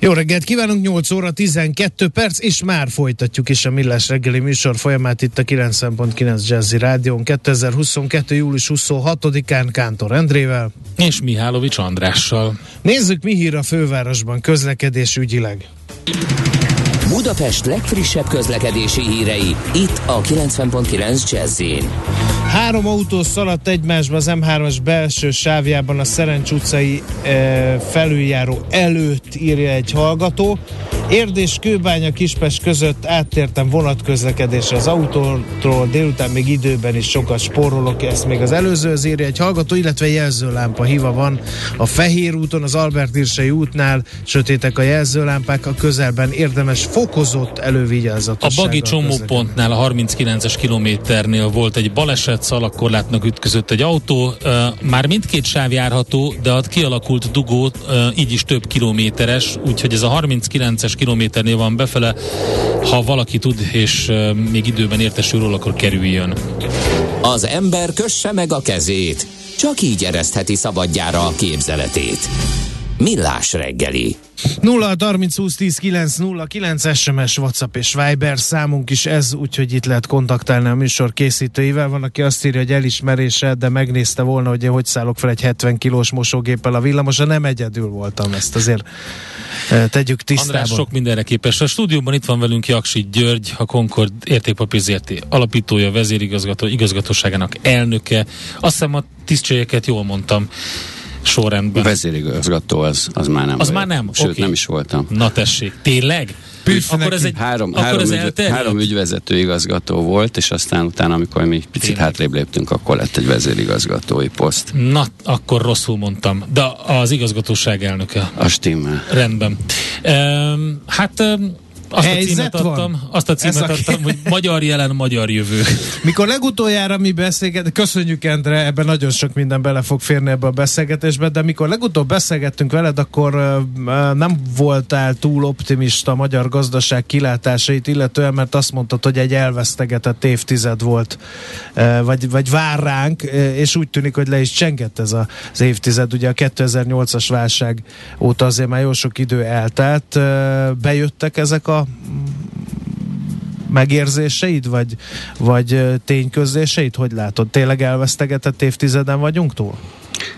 Jó reggelt kívánunk, 8 óra 12 perc, és már folytatjuk is a Millás reggeli műsor folyamát itt a 90.9 Jazzy Rádión 2022. július 26-án Kántor Endrével. És Mihálovics Andrással. Nézzük, mi hír a fővárosban közlekedés ügyileg. Budapest legfrissebb közlekedési hírei, itt a 90.9 jazz Három autó szaladt egymásba az M3-as belső sávjában a Szerencs utcai e, felüljáró előtt írja egy hallgató. Érd és Kőbánya Kispest között áttértem vonatközlekedésre az autótól, délután még időben is sokat spórolok, ezt még az előző az írja egy hallgató, illetve jelzőlámpa hiva van a Fehér úton, az Albert Irsai útnál, sötétek a jelzőlámpák, a közelben érdemes fokozott elővigyázatossággal. A Bagi csomópontnál a 39-es kilométernél volt egy baleset, szalagkorlátnak ütközött egy autó, már mindkét sáv járható, de a kialakult dugó így is több kilométeres, úgyhogy ez a 39-es kilométernél van befele, ha valaki tud és még időben értesül róla, akkor kerüljön. Az ember kösse meg a kezét, csak így eresztheti szabadjára a képzeletét. Millás reggeli. 0 30 20 10 9 0 9 SMS, WhatsApp és Viber számunk is ez, úgyhogy itt lehet kontaktálni a műsor készítőivel. Van, aki azt írja, hogy elismerése, de megnézte volna, hogy én hogy szállok fel egy 70 kilós mosógéppel a villamosra. Nem egyedül voltam, ezt azért e, tegyük tisztában. András sok mindenre képes. A stúdióban itt van velünk Jaksi György, a Concord értékpapír ZRT alapítója, vezérigazgató, igazgatóságának elnöke. Azt hiszem a tisztségeket jól mondtam sorrendben. Vezérigazgató az, az már nem. Az már nem? Sőt, okay. nem is voltam. Na tessék, tényleg? Püff akkor ez egy három, akkor három, ez ügy, három ügyvezető igazgató volt, és aztán utána, amikor mi picit Tényleg. hátrébb léptünk, akkor lett egy vezérigazgatói poszt. Na, akkor rosszul mondtam. De az igazgatóság elnöke. A stimmel. Rendben. Um, hát um, azt a címet adtam, van? azt a címet a adtam, hogy magyar jelen, magyar jövő. Mikor legutoljára mi beszélgettünk, köszönjük Endre, ebben nagyon sok minden bele fog férni ebbe a beszélgetésbe, de mikor legutóbb beszélgettünk veled, akkor nem voltál túl optimista a magyar gazdaság kilátásait, illetően, mert azt mondtad, hogy egy elvesztegetett évtized volt, vagy, vagy vár ránk, és úgy tűnik, hogy le is csengett ez az évtized. Ugye a 2008-as válság óta azért már jó sok idő eltelt. Bejöttek ezek a megérzéseid, vagy, vagy tényközléseid? Hogy látod? Tényleg elvesztegetett évtizeden vagyunk túl?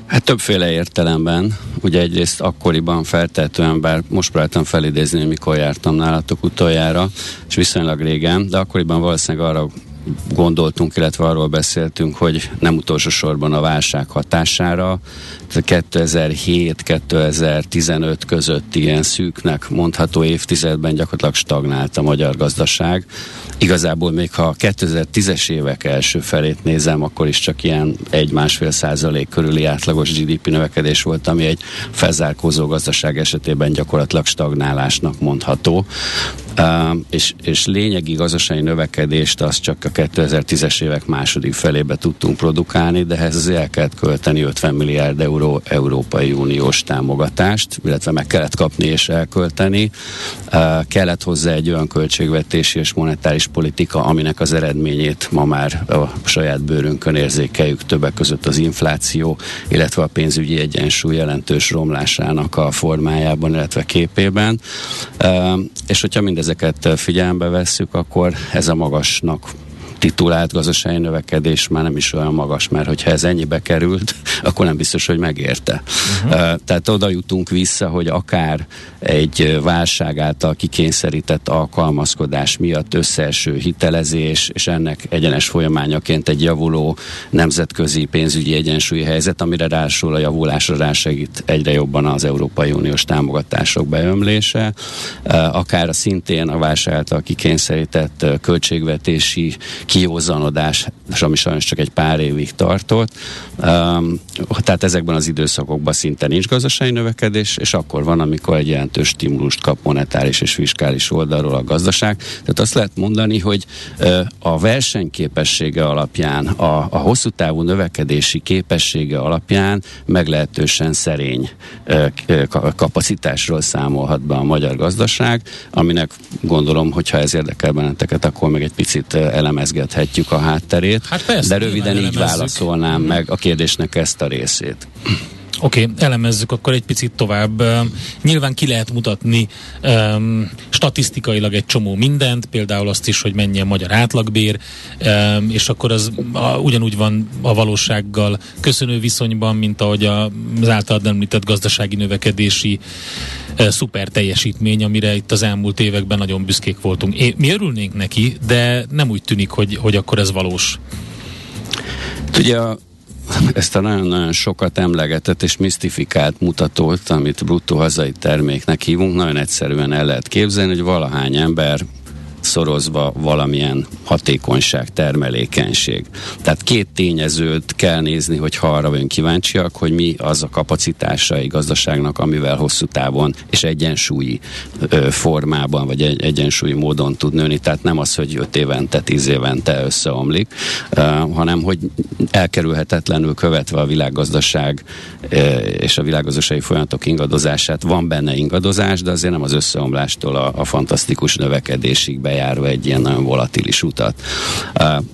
Hát többféle értelemben. Ugye egyrészt akkoriban feltehetően, bár most próbáltam felidézni, mikor jártam nálatok utoljára, és viszonylag régen, de akkoriban valószínűleg arra gondoltunk, illetve arról beszéltünk, hogy nem utolsó sorban a válság hatására 2007-2015 között ilyen szűknek mondható évtizedben gyakorlatilag stagnált a magyar gazdaság. Igazából még ha a 2010-es évek első felét nézem, akkor is csak ilyen egy-másfél százalék körüli átlagos GDP növekedés volt, ami egy felzárkózó gazdaság esetében gyakorlatilag stagnálásnak mondható. Uh, és, és lényegi gazdasági növekedést azt csak a 2010-es évek második felébe tudtunk produkálni, de ehhez el kellett költeni 50 milliárd euró Európai Uniós támogatást, illetve meg kellett kapni és elkölteni. Uh, kellett hozzá egy olyan költségvetési és monetáris politika, aminek az eredményét ma már a saját bőrünkön érzékeljük többek között az infláció, illetve a pénzügyi egyensúly jelentős romlásának a formájában, illetve képében. Uh, és hogyha mindezeket figyelembe vesszük, akkor ez a magasnak titulált gazdasági növekedés már nem is olyan magas, mert hogyha ez ennyibe került, akkor nem biztos, hogy megérte. Uh-huh. Tehát oda jutunk vissza, hogy akár egy válság által kikényszerített alkalmazkodás miatt összeeső hitelezés, és ennek egyenes folyamányaként egy javuló nemzetközi pénzügyi egyensúlyi helyzet, amire rásul a javulásra rásegít egyre jobban az Európai Uniós támogatások beömlése, akár a szintén a válság által kikényszerített költségvetési kiózanodás, ami sajnos csak egy pár évig tartott. Tehát ezekben az időszakokban szinte nincs gazdasági növekedés, és akkor van, amikor egy jelentős stimulust kap monetáris és fiskális oldalról a gazdaság. Tehát azt lehet mondani, hogy a versenyképessége alapján, a, a hosszú távú növekedési képessége alapján meglehetősen szerény kapacitásról számolhat be a magyar gazdaság, aminek gondolom, hogyha ez érdekel benneteket, akkor meg egy picit elemezgethetjük a hátterét. Hát persze, de röviden így válaszolnám meg a kérdésnek ezt a részét. Oké, okay, elemezzük akkor egy picit tovább. Nyilván ki lehet mutatni um, statisztikailag egy csomó mindent, például azt is, hogy mennyi a magyar átlagbér, um, és akkor az a, ugyanúgy van a valósággal köszönő viszonyban, mint ahogy a, az általad említett gazdasági növekedési uh, szuper teljesítmény, amire itt az elmúlt években nagyon büszkék voltunk. É, mi örülnénk neki, de nem úgy tűnik, hogy, hogy akkor ez valós. Ugye a ezt a nagyon-nagyon sokat emlegetett és misztifikált mutatót, amit bruttó hazai terméknek hívunk, nagyon egyszerűen el lehet képzelni, hogy valahány ember szorozva valamilyen hatékonyság, termelékenység. Tehát két tényezőt kell nézni, hogy ha arra vagyunk kíváncsiak, hogy mi az a kapacitása egy gazdaságnak, amivel hosszú távon és egyensúlyi ö, formában, vagy egy, egyensúlyi módon tud nőni. Tehát nem az, hogy öt évente, tíz évente összeomlik, ö, hanem hogy elkerülhetetlenül követve a világgazdaság ö, és a világgazdasági folyamatok ingadozását. Van benne ingadozás, de azért nem az összeomlástól a, a fantasztikus növekedésig bejárva egy ilyen nagyon volatilis utat.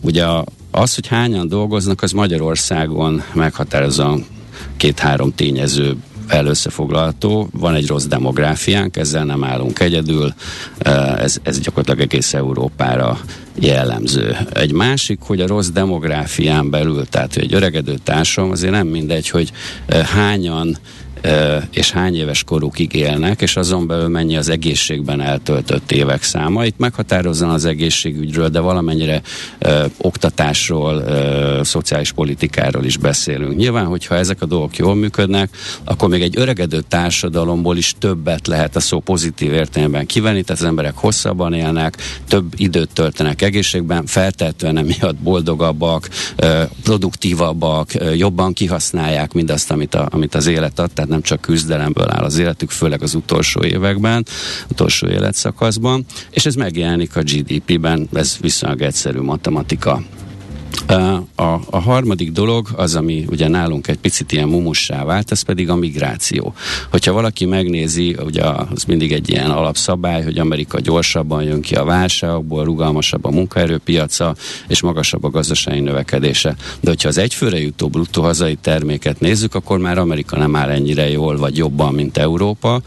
Ugye az, hogy hányan dolgoznak, az Magyarországon meghatározó két-három tényező összefoglalható. Van egy rossz demográfiánk, ezzel nem állunk egyedül, ez, ez gyakorlatilag egész Európára jellemző. Egy másik, hogy a rossz demográfián belül, tehát egy öregedő társadalom, azért nem mindegy, hogy hányan és hány éves korukig élnek, és azon belül mennyi az egészségben eltöltött évek száma. Itt meghatározzon az egészségügyről, de valamennyire ö, oktatásról, ö, szociális politikáról is beszélünk. Nyilván, hogyha ezek a dolgok jól működnek, akkor még egy öregedő társadalomból is többet lehet a szó pozitív értelemben kivenni, tehát az emberek hosszabban élnek, több időt töltenek egészségben, feltehetően emiatt boldogabbak, ö, produktívabbak, ö, jobban kihasználják mindazt, amit, a, amit az élet ad, tehát nem csak küzdelemből áll az életük, főleg az utolsó években, utolsó életszakaszban, és ez megjelenik a GDP-ben, ez viszonylag egyszerű matematika. A, a harmadik dolog az, ami ugye nálunk egy picit ilyen mumussá vált, ez pedig a migráció. Hogyha valaki megnézi, ugye az mindig egy ilyen alapszabály, hogy Amerika gyorsabban jön ki a válságokból, rugalmasabb a munkaerőpiaca, és magasabb a gazdasági növekedése. De hogyha az egyfőre jutó bruttó hazai terméket nézzük, akkor már Amerika nem áll ennyire jól vagy jobban, mint Európa.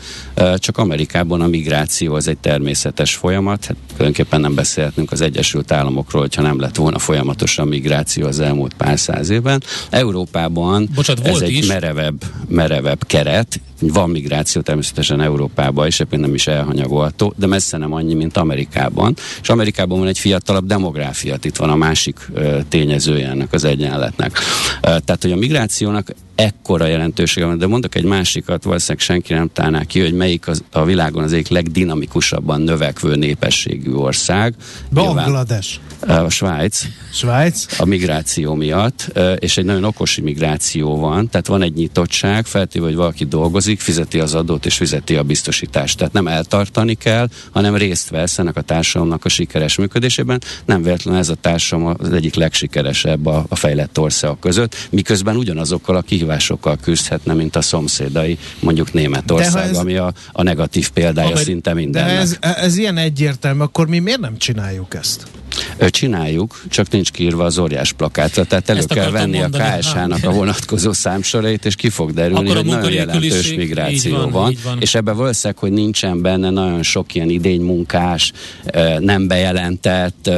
Csak Amerikában a migráció az egy természetes folyamat. Hát tulajdonképpen nem beszélhetünk az Egyesült Államokról, hogyha nem lett volna folyamatosan migráció az elmúlt pár száz évben. Európában Bocsát, ez egy is. merevebb, merevebb keret, van migráció természetesen Európában, és ebben nem is elhanyagolható, de messze nem annyi, mint Amerikában. És Amerikában van egy fiatalabb demográfia, itt van a másik tényezője ennek az egyenletnek. Tehát, hogy a migrációnak ekkora jelentősége van, de mondok egy másikat, valószínűleg senki nem találná ki, hogy melyik az, a világon az egyik legdinamikusabban növekvő népességű ország. Bangladesh. A Svájc. Svájc. A migráció miatt, és egy nagyon okos migráció van, tehát van egy nyitottság, feltéve, hogy valaki dolgozik, fizeti az adót és fizeti a biztosítást. Tehát nem eltartani kell, hanem részt vesz ennek a társadalomnak a sikeres működésében. Nem véletlenül ez a társadalom az egyik legsikeresebb a, a fejlett országok között, miközben ugyanazokkal a kihívásokkal küzdhetne, mint a szomszédai, mondjuk Németország, ez, ami a, a negatív példája Ameri- szinte mindennek. De ez, ez ilyen egyértelmű, akkor mi miért nem csináljuk ezt? Csináljuk, csak nincs kiírva az óriás plakátra, tehát elő Ezt kell venni mondani, a KSH-nak a vonatkozó számsorait, és ki fog derülni, hogy nagyon jelentős migráció van, van, van, és ebben valószínűleg, hogy nincsen benne nagyon sok ilyen idénymunkás, nem bejelentett,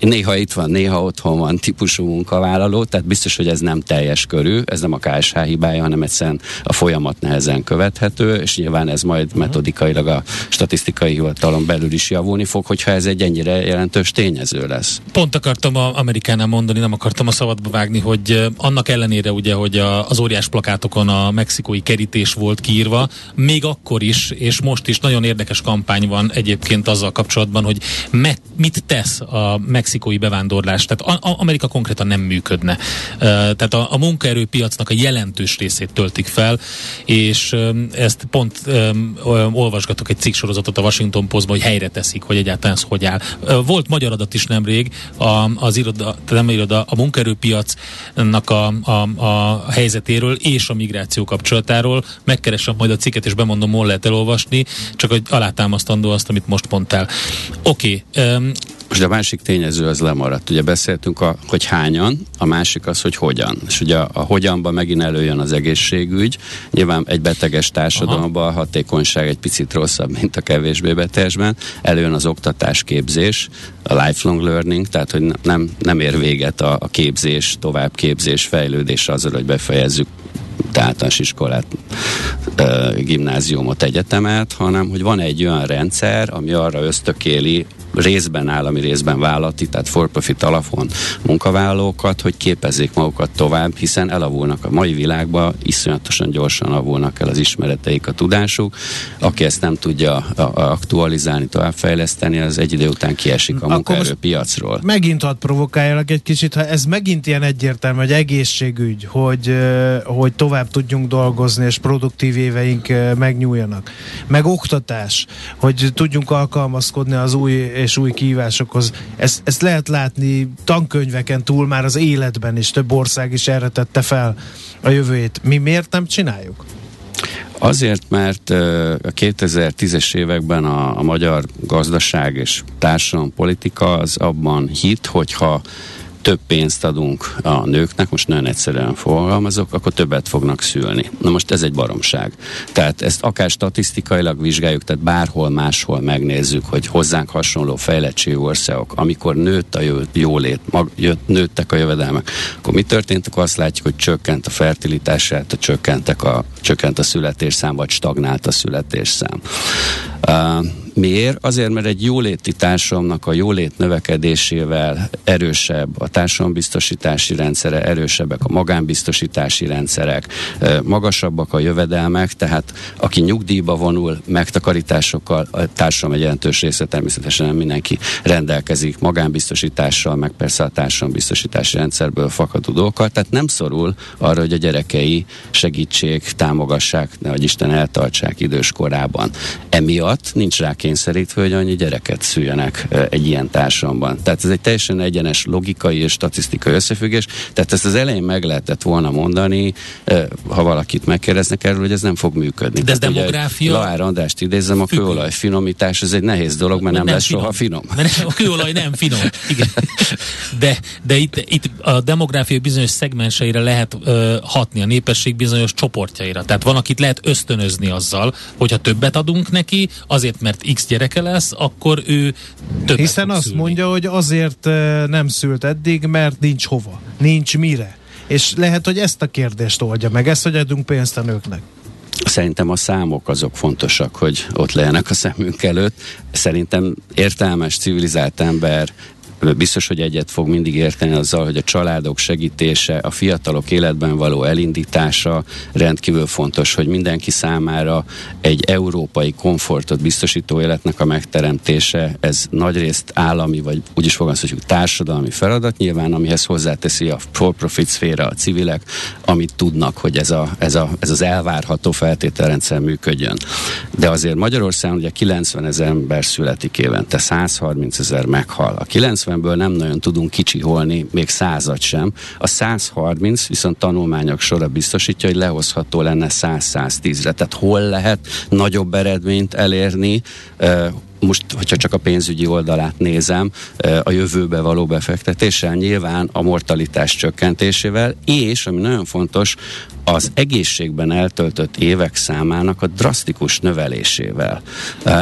néha itt van, néha otthon van típusú munkavállaló, tehát biztos, hogy ez nem teljes körű, ez nem a KSH hibája, hanem egyszerűen a folyamat nehezen követhető, és nyilván ez majd uh-huh. metodikailag a statisztikai hivatalon belül is javulni fog, hogyha ez egy ennyire jelentős tényező lesz. Pont akartam a Amerikánál mondani, nem akartam a szabadba vágni, hogy annak ellenére ugye, hogy a, az óriás plakátokon a mexikói kerítés volt kiírva, még akkor is, és most is nagyon érdekes kampány van egyébként azzal kapcsolatban, hogy me, mit tesz a mexikói bevándorlás. Tehát a, a, Amerika konkrétan nem működne. Tehát a, a munkaerőpiacnak a jelentős részét töltik fel, és ezt pont um, olvasgatok egy cikksorozatot a Washington Postban, hogy helyre teszik, hogy egyáltalán ez hogy áll. Volt magyar adat is nemrég, a, az iroda, nem iroda, a munkaerőpiacnak a, a, a helyzetéről és a migráció kapcsolatáról. Megkeresem majd a cikket, és bemondom, hol lehet elolvasni, csak hogy alátámasztandó azt, amit most mondtál. Oké, okay, um, most a másik tényező az lemaradt. Ugye beszéltünk, a, hogy hányan, a másik az, hogy hogyan. És ugye a, a hogyanban megint előjön az egészségügy. Nyilván egy beteges társadalomban a hatékonyság egy picit rosszabb, mint a kevésbé betegesben. Előjön az oktatás, képzés, a lifelong learning, tehát hogy nem, nem ér véget a, a képzés, továbbképzés, fejlődés azzal, hogy befejezzük általános iskolát, gimnáziumot, egyetemet, hanem hogy van egy olyan rendszer, ami arra ösztökéli részben állami, részben vállalati, tehát for-profit alapon munkavállalókat, hogy képezzék magukat tovább, hiszen elavulnak a mai világban, iszonyatosan gyorsan avulnak el az ismereteik, a tudásuk. Aki ezt nem tudja aktualizálni, továbbfejleszteni, az egy idő után kiesik a munkaerőpiacról. Megint hadd provokáljalak egy kicsit, ha ez megint ilyen egyértelmű, hogy egészségügy, hogy, hogy tovább tudjunk dolgozni, és produktív éveink megnyúljanak. Meg oktatás, hogy tudjunk alkalmazkodni az új és új kihívásokhoz. Ezt, ezt lehet látni tankönyveken túl már az életben is, több ország is erre tette fel a jövőjét. Mi miért nem csináljuk? Azért, mert a 2010-es években a, a magyar gazdaság és politika az abban hit, hogyha több pénzt adunk a nőknek, most nagyon egyszerűen fogalmazok, akkor többet fognak szülni. Na most ez egy baromság. Tehát ezt akár statisztikailag vizsgáljuk, tehát bárhol máshol megnézzük, hogy hozzánk hasonló fejlettségű országok, amikor nőtt a jólét, mag, jött, nőttek a jövedelmek, akkor mi történt? Akkor azt látjuk, hogy csökkent a fertilitását, csökkentek a, csökkent a születésszám, vagy stagnált a születésszám. Uh, Miért? Azért, mert egy jóléti társadalomnak a jólét növekedésével erősebb a társadalombiztosítási rendszere, erősebbek a magánbiztosítási rendszerek, magasabbak a jövedelmek, tehát aki nyugdíjba vonul, megtakarításokkal, a társadalom egy jelentős része természetesen nem mindenki rendelkezik magánbiztosítással, meg persze a társadalombiztosítási rendszerből fakadó dolgokkal, tehát nem szorul arra, hogy a gyerekei segítség, támogassák, nehogy Isten eltartsák időskorában. Emiatt nincs rá kényszerítve, hogy annyi gyereket szüljenek egy ilyen társadalomban. Tehát ez egy teljesen egyenes logikai és statisztikai összefüggés. Tehát ezt az elején meg lehetett volna mondani, ha valakit megkérdeznek erről, hogy ez nem fog működni. De ez Tehát, demográfia? Laár Andrást idézem, a kőolaj finomítás, ez egy nehéz dolog, mert nem, nem lesz finom. soha finom. Mert a kőolaj nem finom. Igen. De, de itt, itt a demográfia bizonyos szegmenseire lehet ö, hatni, a népesség bizonyos csoportjaira. Tehát van, akit lehet ösztönözni azzal, hogyha többet adunk neki, azért, mert X gyereke lesz, akkor ő többet Hiszen azt szülni. mondja, hogy azért nem szült eddig, mert nincs hova, nincs mire. És lehet, hogy ezt a kérdést oldja meg, ezt, hogy adunk pénzt a nőknek. Szerintem a számok azok fontosak, hogy ott legyenek a szemünk előtt. Szerintem értelmes, civilizált ember biztos, hogy egyet fog mindig érteni azzal, hogy a családok segítése, a fiatalok életben való elindítása rendkívül fontos, hogy mindenki számára egy európai komfortot biztosító életnek a megteremtése, ez nagyrészt állami, vagy úgy is fogalmazhatjuk társadalmi feladat nyilván, amihez hozzáteszi a for-profit szféra, a civilek, amit tudnak, hogy ez, a, ez, a, ez az elvárható feltételrendszer működjön. De azért Magyarországon ugye 90 ezer ember születik évente, 130 ezer meghal. A 90 90-ből nem nagyon tudunk kicsiholni, még százat sem. A 130 viszont tanulmányok sora biztosítja, hogy lehozható lenne 100-110-re. Tehát hol lehet nagyobb eredményt elérni, most, hogyha csak a pénzügyi oldalát nézem, a jövőbe való befektetéssel, nyilván a mortalitás csökkentésével, és, ami nagyon fontos, az egészségben eltöltött évek számának a drasztikus növelésével.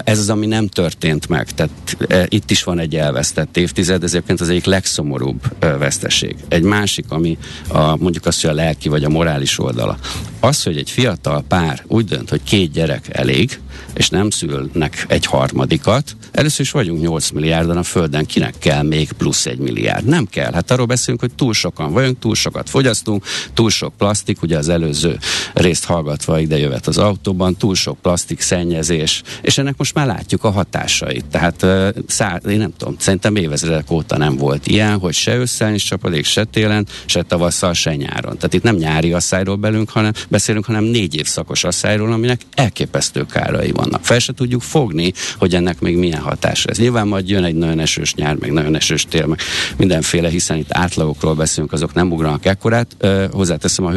Ez az, ami nem történt meg. Tehát itt is van egy elvesztett évtized, ez egyébként az egyik legszomorúbb veszteség. Egy másik, ami a, mondjuk azt, hogy a lelki vagy a morális oldala. Az, hogy egy fiatal pár úgy dönt, hogy két gyerek elég, és nem szülnek egy harmadikat, először is vagyunk 8 milliárdan a Földön, kinek kell még plusz egy milliárd? Nem kell. Hát arról beszélünk, hogy túl sokan vagyunk, túl sokat fogyasztunk, túl sok plastik, ugye az előző részt hallgatva ide jövet az autóban, túl sok plastik szennyezés, és ennek most már látjuk a hatásait. Tehát szá, én nem tudom, szerintem évezredek óta nem volt ilyen, hogy se ősszel is csapadék, se télen, se tavasszal, se nyáron. Tehát itt nem nyári asszályról belünk, hanem beszélünk, hanem négy évszakos asszályról, aminek elképesztő kárai vannak. Fel se tudjuk fogni, hogy ennek még milyen hatása ez. Nyilván majd jön egy nagyon esős nyár, meg nagyon esős tél, meg mindenféle, hiszen itt átlagokról beszélünk, azok nem ugranak ekkorát. hozzáteszem, a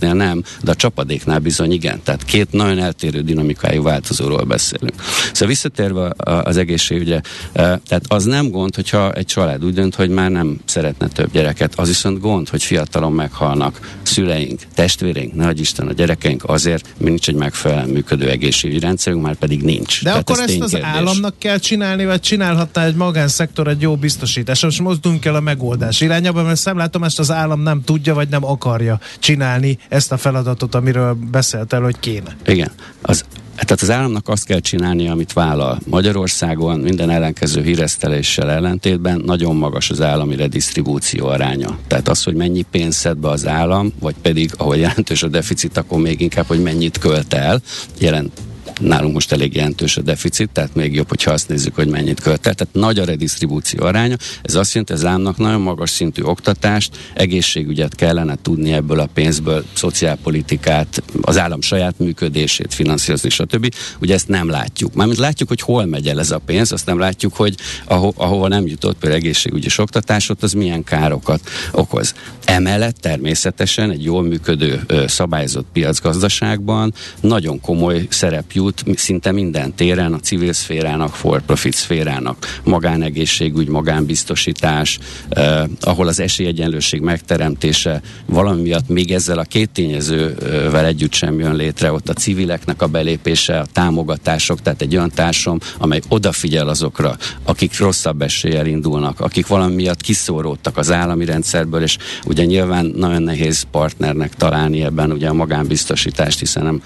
hőmérsékletnél nem, de a csapadéknál bizony igen. Tehát két nagyon eltérő dinamikájú változóról beszélünk. Szóval visszatérve az egészségügyre, tehát az nem gond, hogyha egy család úgy dönt, hogy már nem szeretne több gyereket. Az viszont gond, hogy fiatalon meghalnak szüleink, testvéreink, nagy Isten, a gyerekeink azért, mert nincs egy megfelelően működő egészségügyi rendszerünk, már pedig nincs. De Tehát akkor ez ezt az államnak kell csinálni, vagy csinálhatná egy magánszektor egy jó biztosítás. Most mozdulunk el a megoldás irányába, mert szemlátomást az állam nem tudja, vagy nem akarja csinálni ezt a feladatot, amiről beszéltél, hogy kéne. Igen. Az tehát az államnak azt kell csinálni, amit vállal. Magyarországon minden ellenkező híreszteléssel ellentétben nagyon magas az állami redistribúció aránya. Tehát az, hogy mennyi pénzt szed be az állam, vagy pedig, ahogy jelentős a deficit, akkor még inkább, hogy mennyit költ el, jelent nálunk most elég jelentős a deficit, tehát még jobb, hogyha azt nézzük, hogy mennyit költ. Tehát nagy a redistribúció aránya. Ez azt jelenti, az államnak nagyon magas szintű oktatást, egészségügyet kellene tudni ebből a pénzből, szociálpolitikát, az állam saját működését finanszírozni, stb. Ugye ezt nem látjuk. Mármint látjuk, hogy hol megy el ez a pénz, azt nem látjuk, hogy aho- ahova nem jutott például egészségügyi oktatás, ott az milyen károkat okoz. Emellett természetesen egy jól működő szabályozott piacgazdaságban nagyon komoly szerep jut szinte minden téren, a civil szférának, for-profit szférának, magánegészségügy, magánbiztosítás, eh, ahol az esélyegyenlőség megteremtése valami miatt még ezzel a két tényezővel együtt sem jön létre, ott a civileknek a belépése, a támogatások, tehát egy olyan társam, amely odafigyel azokra, akik rosszabb eséllyel indulnak, akik valami miatt kiszóródtak az állami rendszerből, és ugye nyilván nagyon nehéz partnernek találni ebben ugye a magánbiztosítást, hiszen nem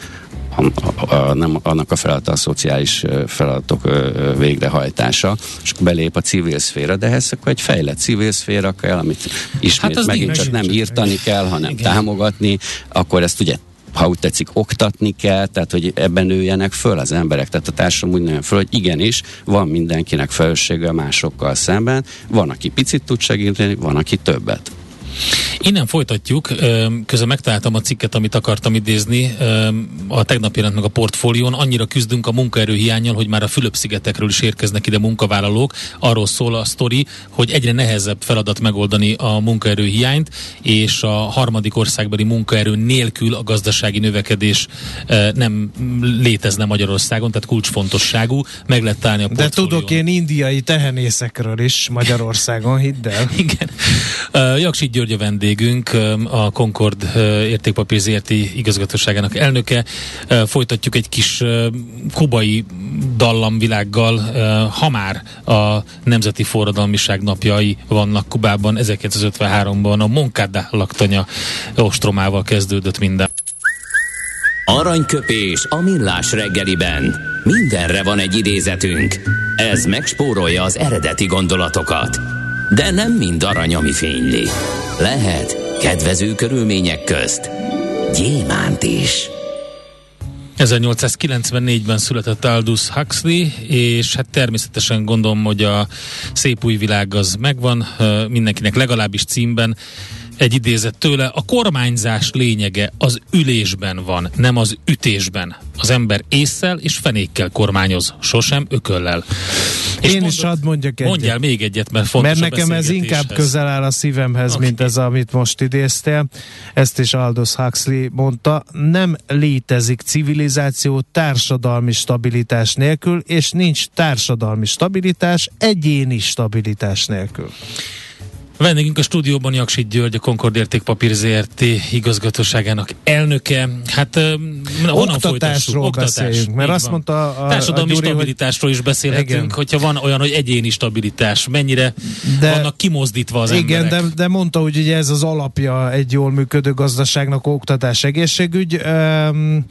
a, a, nem, annak a feladata a szociális feladatok végrehajtása, és belép a civil szféra, de ehhez akkor egy fejlett civil szféra kell, amit ismét hát megint csak nem írtani kell, hanem Igen. támogatni, akkor ezt ugye ha úgy tetszik, oktatni kell, tehát hogy ebben nőjenek föl az emberek. Tehát a társadalom úgy nőjön föl, hogy igenis, van mindenkinek felelőssége másokkal szemben, van, aki picit tud segíteni, van, aki többet. Innen folytatjuk. Közben megtaláltam a cikket, amit akartam idézni. A tegnap jelent meg a portfólión. Annyira küzdünk a munkaerő hiányjal, hogy már a Fülöp-szigetekről is érkeznek ide munkavállalók. Arról szól a sztori, hogy egyre nehezebb feladat megoldani a munkaerő hiányt, és a harmadik országbeli munkaerő nélkül a gazdasági növekedés nem létezne Magyarországon, tehát kulcsfontosságú. Meg lett állni a De tudok én indiai tehenészekről is Magyarországon, hidd el. Igen. Jaksit György a vendégünk, a Concord értékpapír ZRT igazgatóságának elnöke. Folytatjuk egy kis kubai dallamvilággal, ha már a Nemzeti Forradalmiság napjai vannak Kubában, 1953-ban a Moncada laktanya ostromával kezdődött minden. Aranyköpés a millás reggeliben. Mindenre van egy idézetünk. Ez megspórolja az eredeti gondolatokat. De nem mind arany, ami fényli. Lehet kedvező körülmények közt gyémánt is. 1894-ben született Aldous Huxley, és hát természetesen gondolom, hogy a szép új világ az megvan, mindenkinek legalábbis címben egy idézet tőle, a kormányzás lényege az ülésben van, nem az ütésben. Az ember észszel és fenékkel kormányoz, sosem ököllel. És Én mondod, is hadd mondjak egyet. Mondjál még egyet, mert fontos Mert nekem ez inkább közel áll a szívemhez, okay. mint ez, amit most idéztél. Ezt is Aldous Huxley mondta. Nem létezik civilizáció társadalmi stabilitás nélkül, és nincs társadalmi stabilitás egyéni stabilitás nélkül. Vendégünk a stúdióban Jaksit György, a Concord Értékpapír ZRT igazgatóságának elnöke. Hát honnan Oktatásról Oktatás. beszéljünk, mert azt van. mondta a, Társadalmi a Gyuri, stabilitásról is beszélhetünk, igen. hogyha van olyan, hogy egyéni stabilitás, mennyire de, vannak kimozdítva az igen, emberek. de, de mondta, hogy ugye ez az alapja egy jól működő gazdaságnak, oktatás, egészségügy. Öm,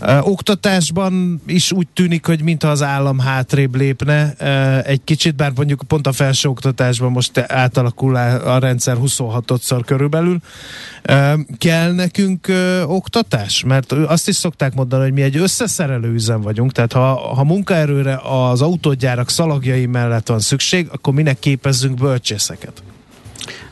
ö, oktatásban is úgy tűnik, hogy mintha az állam hátrébb lépne ö, egy kicsit, bár mondjuk pont a felső oktatásban most a rendszer 26-szor körülbelül. Kell nekünk oktatás? Mert azt is szokták mondani, hogy mi egy összeszerelő üzem vagyunk, tehát ha, ha munkaerőre az autógyárak szalagjai mellett van szükség, akkor minek képezzünk bölcsészeket?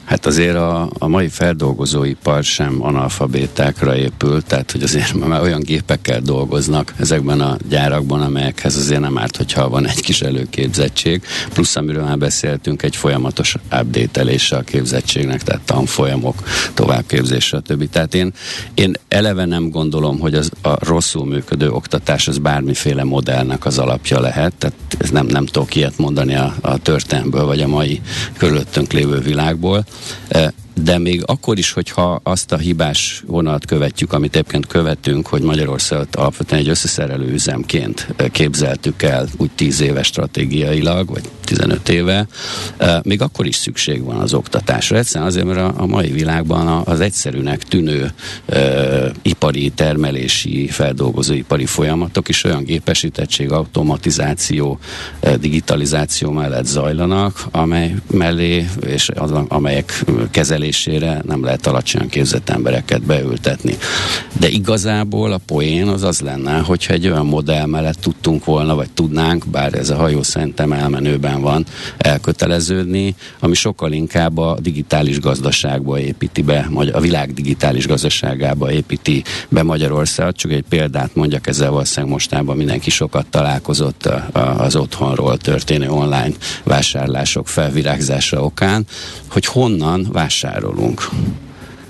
Hát azért a, a mai feldolgozóipar sem analfabétákra épül, tehát hogy azért már olyan gépekkel dolgoznak ezekben a gyárakban, amelyekhez azért nem árt, hogyha van egy kis előképzettség, plusz amiről már beszéltünk, egy folyamatos update a képzettségnek, tehát tanfolyamok, továbbképzése, stb. Tehát én, én eleve nem gondolom, hogy az a rosszul működő oktatás az bármiféle modellnek az alapja lehet, tehát ez nem, nem tudok ilyet mondani a, a történelmből, vagy a mai körülöttünk lévő világból. 呃 de még akkor is, hogyha azt a hibás vonalat követjük, amit egyébként követünk, hogy Magyarországot alapvetően egy összeszerelő üzemként képzeltük el úgy 10 éve stratégiailag, vagy 15 éve, még akkor is szükség van az oktatásra. Egyszerűen azért, mert a mai világban az egyszerűnek tűnő uh, ipari, termelési, feldolgozóipari folyamatok is olyan gépesítettség, automatizáció, digitalizáció mellett zajlanak, amely mellé, és az, amelyek kezelésére kezelésére nem lehet alacsonyan képzett embereket beültetni. De igazából a poén az az lenne, hogyha egy olyan modell mellett tudtunk volna, vagy tudnánk, bár ez a hajó szerintem elmenőben van, elköteleződni, ami sokkal inkább a digitális gazdaságba építi be, a világ digitális gazdaságába építi be Magyarország. Csak egy példát mondjak, ezzel valószínűleg mostában mindenki sokat találkozott az otthonról történő online vásárlások felvirágzása okán, hogy honnan vásárolunk vásárolunk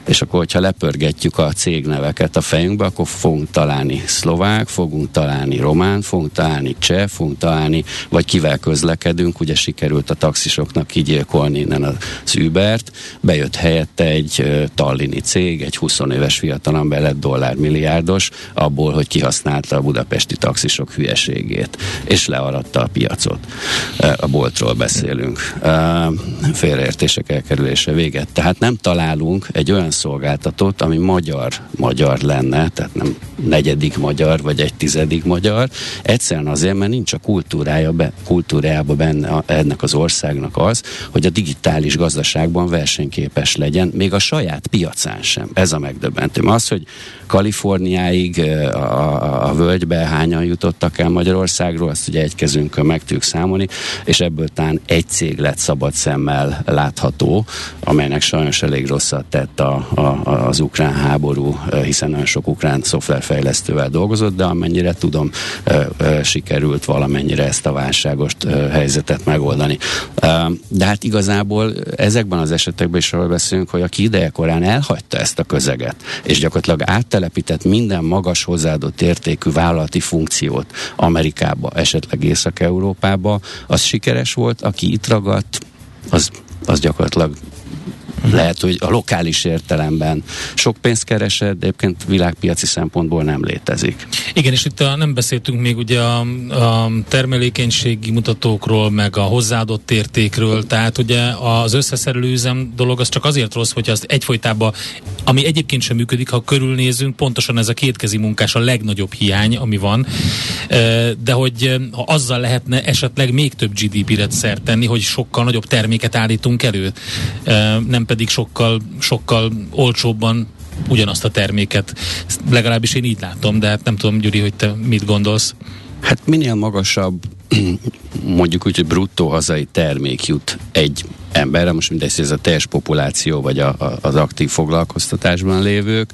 és akkor, hogyha lepörgetjük a cégneveket a fejünkbe, akkor fogunk találni szlovák, fogunk találni román, fogunk találni cseh, fogunk találni, vagy kivel közlekedünk, ugye sikerült a taxisoknak kigyilkolni innen az Ubert, bejött helyette egy tallini cég, egy 20 éves fiatalember lett dollármilliárdos, abból, hogy kihasználta a budapesti taxisok hülyeségét, és learatta a piacot. A boltról beszélünk. Félreértések elkerülése véget. Tehát nem találunk egy olyan szolgáltatót, ami magyar-magyar lenne, tehát nem negyedik magyar, vagy egy tizedik magyar. Egyszerűen azért, mert nincs a kultúrája be, kultúrájába benne ennek az országnak az, hogy a digitális gazdaságban versenyképes legyen, még a saját piacán sem. Ez a megdöbbentő. Az, hogy Kaliforniáig a, a, a völgybe hányan jutottak el Magyarországról, azt ugye egy kezünkön meg tudjuk számolni, és ebből talán egy cég lett szabad szemmel látható, amelynek sajnos elég rosszat tett a, a, az ukrán háború, hiszen nagyon sok ukrán szoftverfejlesztővel dolgozott, de amennyire tudom, sikerült valamennyire ezt a válságos helyzetet megoldani. De hát igazából ezekben az esetekben is arról beszélünk, hogy aki idejekorán elhagyta ezt a közeget, és gyakorlatilag áttelepített minden magas hozzáadott értékű vállalati funkciót Amerikába, esetleg Észak-Európába, az sikeres volt, aki itt ragadt, az, az gyakorlatilag lehet, hogy a lokális értelemben sok pénzt keresett, de egyébként világpiaci szempontból nem létezik. Igen, és itt nem beszéltünk még ugye a, a termelékenységi mutatókról, meg a hozzáadott értékről, tehát ugye az összeszerelő üzem dolog az csak azért rossz, hogy azt egyfolytában, ami egyébként sem működik, ha körülnézünk, pontosan ez a kétkezi munkás a legnagyobb hiány, ami van, de hogy ha azzal lehetne esetleg még több GDP-re szert tenni, hogy sokkal nagyobb terméket állítunk elő, nem pedig sokkal, sokkal olcsóbban ugyanazt a terméket. Ezt legalábbis én így látom, de hát nem tudom, Gyuri, hogy te mit gondolsz. Hát minél magasabb mondjuk úgy, hogy bruttó hazai termék jut egy emberre, most mindegy, ez a teljes populáció, vagy a, a, az aktív foglalkoztatásban lévők,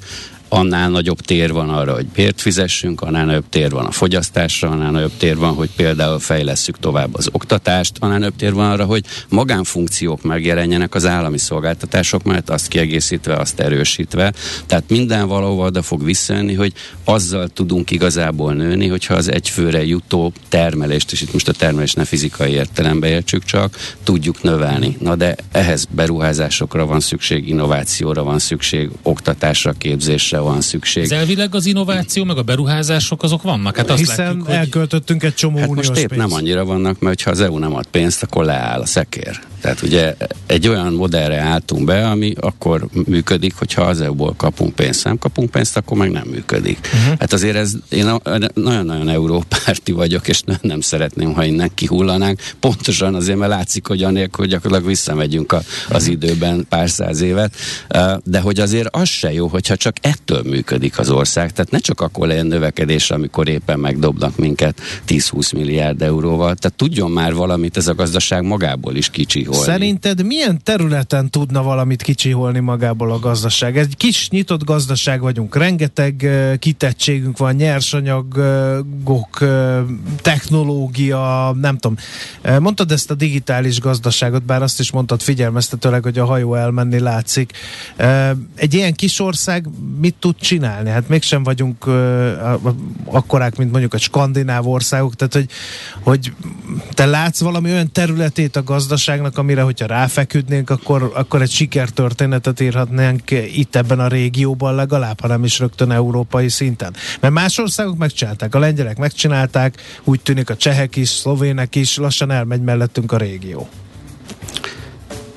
annál nagyobb tér van arra, hogy bért fizessünk, annál nagyobb tér van a fogyasztásra, annál nagyobb tér van, hogy például fejlesszük tovább az oktatást, annál nagyobb tér van arra, hogy magánfunkciók megjelenjenek az állami szolgáltatások mellett, azt kiegészítve, azt erősítve. Tehát minden valahova oda fog visszajönni, hogy azzal tudunk igazából nőni, hogyha az egyfőre jutó termelést, és itt most a termelés ne fizikai értelembe értsük csak, tudjuk növelni. Na de ehhez beruházásokra van szükség, innovációra van szükség, oktatásra, képzésre van szükség. Ez elvileg az innováció, meg a beruházások azok vannak. Hát azt Hiszen látjuk, hogy elköltöttünk egy csomó Hát uniós most épp pénzt. nem annyira vannak, mert ha az EU nem ad pénzt, akkor leáll a szekér. Tehát ugye egy olyan modellre álltunk be, ami akkor működik, hogyha az EU-ból kapunk pénzt. Nem kapunk pénzt, akkor meg nem működik. Uh-huh. Hát azért ez, én nagyon-nagyon európárti vagyok, és nem, nem szeretném, ha innen kihullanánk. Pontosan azért, mert látszik, hogy anélkül hogy gyakorlatilag visszamegyünk a, az időben pár száz évet. De hogy azért az se jó, hogyha csak ettől működik az ország. Tehát ne csak akkor legyen növekedés, amikor éppen megdobnak minket 10-20 milliárd euróval. Tehát tudjon már valamit ez a gazdaság magából is kicsiholni. Szerinted milyen területen tudna valamit kicsiholni magából a gazdaság? Egy kis nyitott gazdaság vagyunk, rengeteg kitettségünk van, nyersanyagok, technológia, nem tudom. Mondtad ezt a digitális gazdaságot, bár azt is mondtad figyelmeztetőleg, hogy a hajó elmenni látszik. Egy ilyen kis ország mit tud csinálni? Hát mégsem vagyunk uh, akkorák, mint mondjuk a skandináv országok, tehát hogy, hogy te látsz valami olyan területét a gazdaságnak, amire, hogyha ráfeküdnénk, akkor, akkor egy sikertörténetet írhatnánk itt ebben a régióban legalább, ha is rögtön európai szinten. Mert más országok megcsinálták, a lengyelek megcsinálták, úgy tűnik a csehek is, szlovének is, lassan elmegy mellettünk a régió.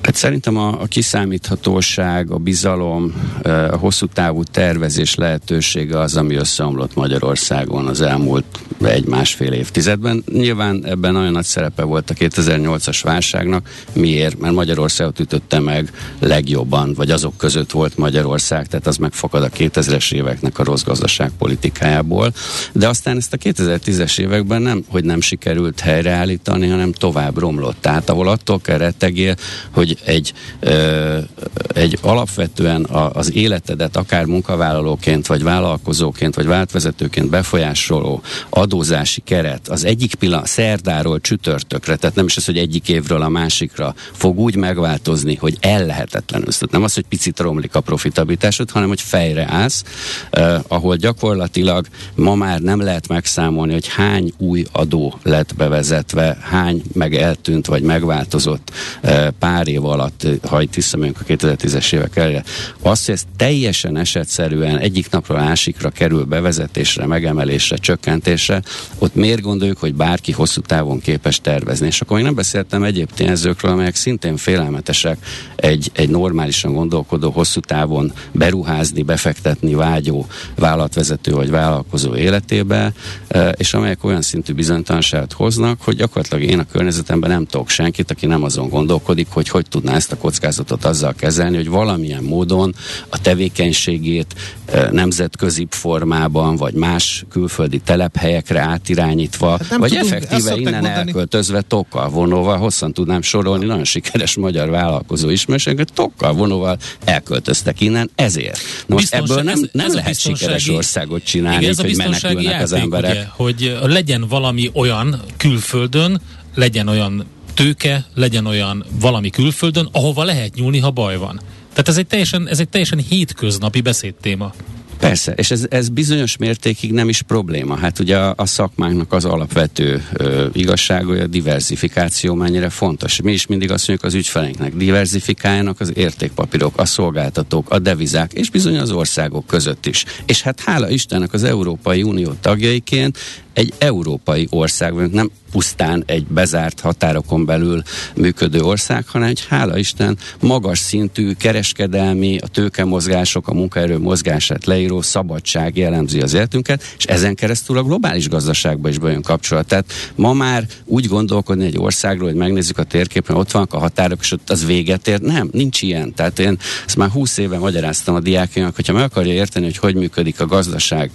Hát szerintem a, a kiszámíthatóság, a bizalom, a hosszú távú tervezés lehetősége az, ami összeomlott Magyarországon az elmúlt egy-másfél évtizedben. Nyilván ebben nagyon nagy szerepe volt a 2008-as válságnak. Miért? Mert Magyarországot ütötte meg legjobban, vagy azok között volt Magyarország, tehát az megfakad a 2000-es éveknek a rossz gazdaságpolitikájából. De aztán ezt a 2010-es években nem, hogy nem sikerült helyreállítani, hanem tovább romlott. Tehát ahol attól kell rettegél, hogy egy, egy alapvetően az életedet akár munkavállalóként, vagy vállalkozóként, vagy váltvezetőként befolyásoló adózási keret az egyik pillanat, szerdáról csütörtökre, tehát nem is az, hogy egyik évről a másikra fog úgy megváltozni, hogy ellehetetlenül. Tehát nem az, hogy picit romlik a profitabilitásod, hanem hogy fejre állsz, eh, ahol gyakorlatilag ma már nem lehet megszámolni, hogy hány új adó lett bevezetve, hány meg eltűnt, vagy megváltozott eh, pár év alatt, eh, ha itt visszamegyünk a 2010-es évek elére. Az, hogy ez teljesen esetszerűen egyik napról másikra kerül bevezetésre, megemelésre, csökkentésre, ott miért gondoljuk, hogy bárki hosszú távon képes tervezni? És akkor még nem beszéltem egyéb tényezőkről, amelyek szintén félelmetesek egy, egy normálisan gondolkodó, hosszú távon beruházni, befektetni vágyó vállalatvezető vagy vállalkozó életébe, eh, és amelyek olyan szintű bizonytalanságot hoznak, hogy gyakorlatilag én a környezetemben nem tudok senkit, aki nem azon gondolkodik, hogy hogy tudná ezt a kockázatot azzal kezelni, hogy valamilyen módon a tevékenységét eh, nemzetközi formában, vagy más külföldi telephelyekre átirányítva, Hát nem vagy tudunk, effektíve innen mondani. elköltözve tokkal vonóval, hosszan tudnám sorolni, nagyon sikeres magyar vállalkozó ismerősöket tokkal vonóval elköltöztek innen ezért. Na most ebből nem, ez- nem ez lehet sikeres országot csinálni, Igen, ez hogy menekülnek az játék, emberek. ugye, hogy legyen valami olyan külföldön, legyen olyan tőke, legyen olyan valami külföldön, ahova lehet nyúlni, ha baj van. Tehát ez egy teljesen, ez egy teljesen hétköznapi beszédtéma. Persze, és ez, ez bizonyos mértékig nem is probléma. Hát ugye a, a szakmánknak az alapvető ö, igazsága, hogy a diversifikáció mennyire fontos. Mi is mindig azt mondjuk az ügyfeleinknek, diversifikáljanak az értékpapírok, a szolgáltatók, a devizák, és bizony az országok között is. És hát hála Istennek az Európai Unió tagjaiként egy európai ország vagyunk, nem pusztán egy bezárt határokon belül működő ország, hanem egy hála Isten magas szintű kereskedelmi, a tőkemozgások, a munkaerő mozgását leíró szabadság jellemzi az életünket, és ezen keresztül a globális gazdaságba is bejön kapcsolat. Tehát ma már úgy gondolkodni egy országról, hogy megnézzük a térképen, ott vannak a határok, és ott az véget ér. Nem, nincs ilyen. Tehát én ezt már 20 éve magyaráztam a diákjának, hogyha meg akarja érteni, hogy hogy működik a gazdaság,